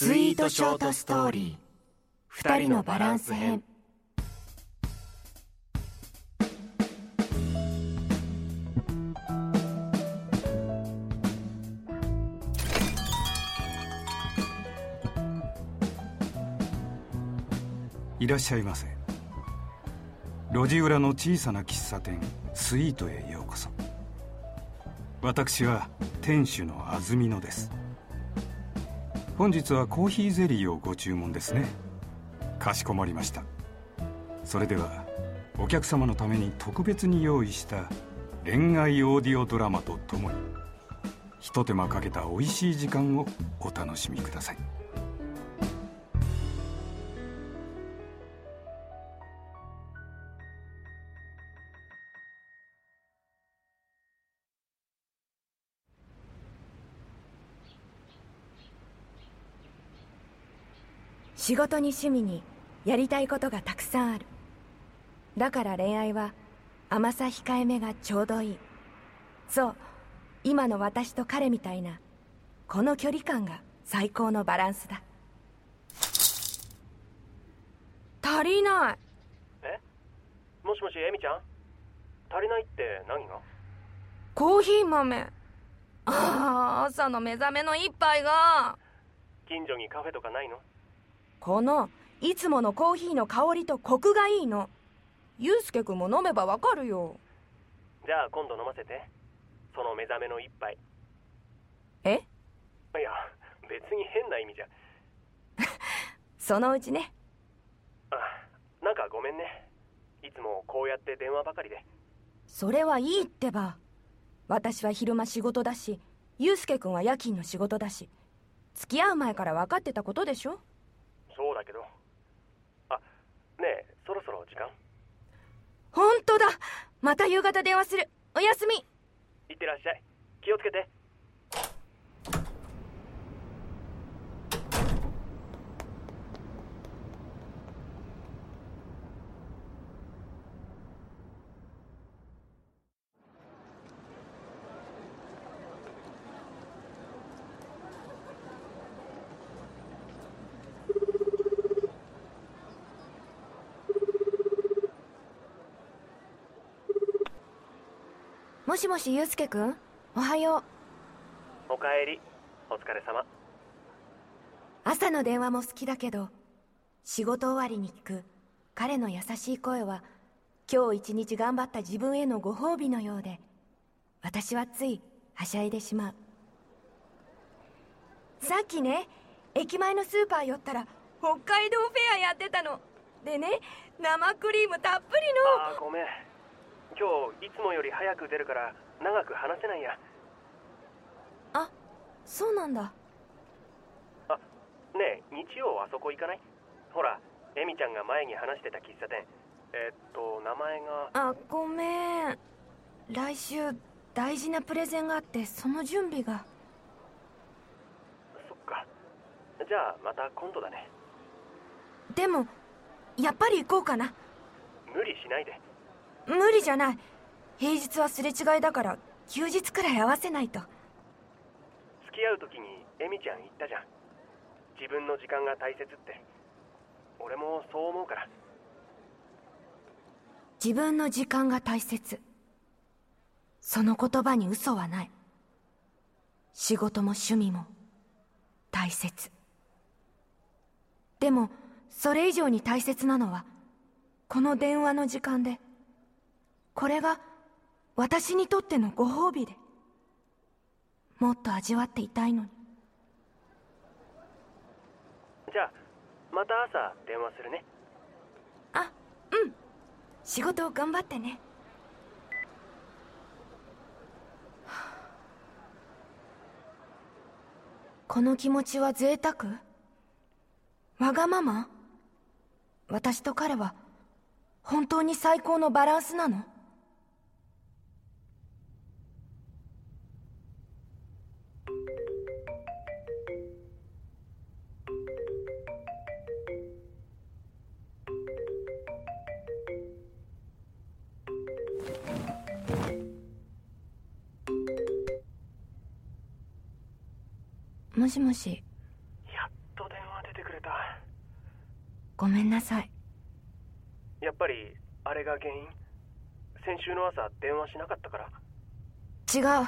スイートショートストーリー。二人のバランス編。いらっしゃいませ。路地裏の小さな喫茶店スイートへようこそ。私は店主の安曇野です。本日はコーヒーゼリーをご注文ですね。かしこまりました。それではお客様のために特別に用意した恋愛オーディオドラマとともにひと手間かけた美味しい時間をお楽しみください。仕事に趣味にやりたいことがたくさんある。だから恋愛は甘さ控えめがちょうどいい。そう今の私と彼みたいなこの距離感が最高のバランスだ。足りない。え？もしもしエミちゃん？足りないって何が？コーヒー豆。ああ朝の目覚めの一杯が。近所にカフェとかないの？このいつものコーヒーの香りとコクがいいの。ユうスケ君も飲めばわかるよ。じゃあ今度飲ませて。その目覚めの一杯。え？いや別に変な意味じゃ。そのうちね。あなんかごめんね。いつもこうやって電話ばかりで。それはいいってば。私は昼間仕事だしユうスケ君は夜勤の仕事だし付き合う前から分かってたことでしょ？けど。あねえそろそろ時間？本当だ。また夕方電話する。おやすみ。いってらっしゃい。気をつけてもしもしユうスケ君？おはよう。おかえり。お疲れ様。朝の電話も好きだけど仕事終わりに聞く。彼の優しい声は今日一日頑張った自分へのご褒美のようで私はついはしゃいでしまう。さっきね駅前のスーパー寄ったら北海道フェアやってたの。でね生クリームたっぷりの。ああごめん今日いつもより早く出るから長く話せないや。あそうなんだ。あねえ日曜あそこ行かない？ほらエミちゃんが前に話してた喫茶店。えーっと名前が。あごめん。来週大事なプレゼンがあってその準備が。そっか。じゃあまた今度だね。でもやっぱり行こうかな。無理しないで無理じゃない。平日はすれ違いだから休日くらい合わせないと。付き合う時にエミちゃん言ったじゃん。自分の時間が大切って。俺もそう思うから。自分の時間が大切。その言葉に嘘はない。仕事も趣味も大切。でもそれ以上に大切なのはこの電話の時間でこれが私にとってのご褒美でもっと味わっていたいのに。じゃあまた朝電話するね。あうん。仕事を頑張ってね。この気持ちは贅沢？わがまま？私と彼は本当に最高のバランスなの？もしもし。やっと出ごめんなさい。やっぱりあれが原因？先週の朝電話しなかったから。違う。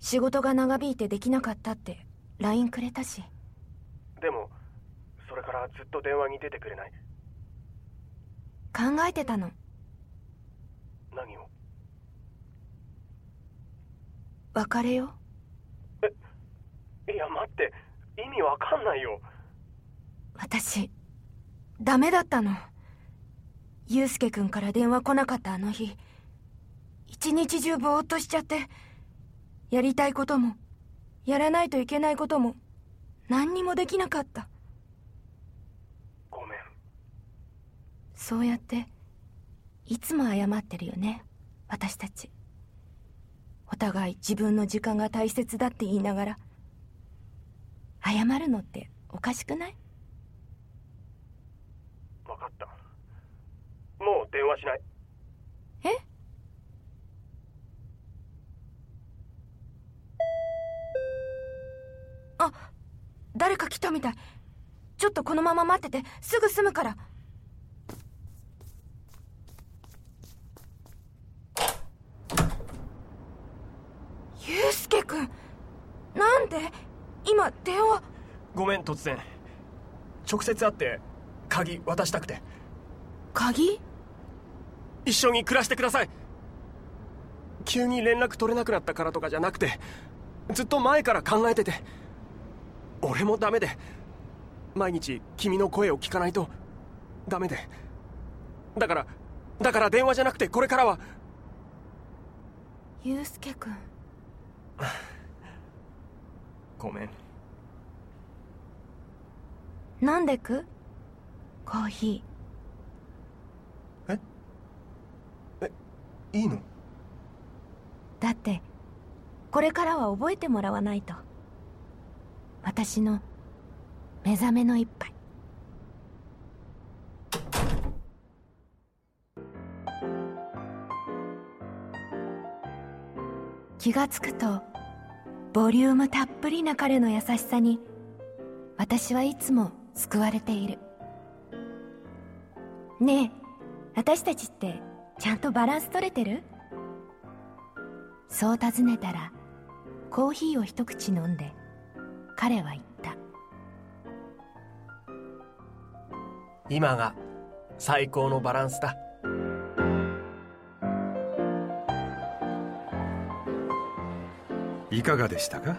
仕事が長引いてできなかったって LINE くれたし。でもそれからずっと電話に出てくれない。考えてたの。何を？別れよいや待って。意味わかんないよ。私ダメだったの。祐介君から電話来なかったあの日。一日中ぼーっとしちゃって。やりたいこともやらないといけないことも何にもできなかった。ごめん。そうやっていつも謝ってるよね。私たち。お互い自分の時間が大切だって言いながら謝るのっておかしくない？分かった。もう電話しない。え？あ誰か来たみたい。ちょっとこのまま待っててすぐ済むから。祐介君なんで？今電話。ごめん突然。直接会って鍵渡したくて。鍵？一緒に暮らしてください。急に連絡取れなくなったからとかじゃなくてずっと前から考えてて。俺もダメで。毎日君の声を聞かないとダメで。だからだから電話じゃなくてこれからは。祐介君ごめん。飲んでくコーヒえ？えいいの？ーだってこれからは覚えてもらわないと。私の目覚めの一杯。気がつくとボリュームたっぷりな彼の優しさに私はいつも救われている。ねえ私たちってちゃんとバランス取れてる？そう尋ねたらコーヒーを一口飲んで彼は言った。今が最高のバランスだ。いかがでしたか？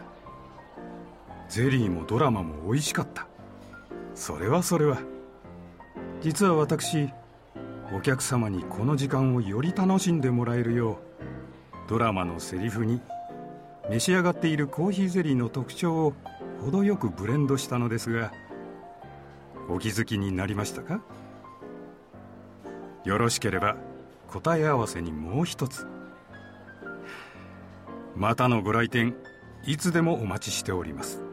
ゼリーもドラマも美味しかった。それはそれは。実は私お客様にこの時間をより楽しんでもらえるようドラマのセリフに召し上がっているコーヒーゼリーの特徴を程よくブレンドしたのですがお気づきになりましたか？よろしければ答え合わせにもう一つ。またのご来店いつでもお待ちしております。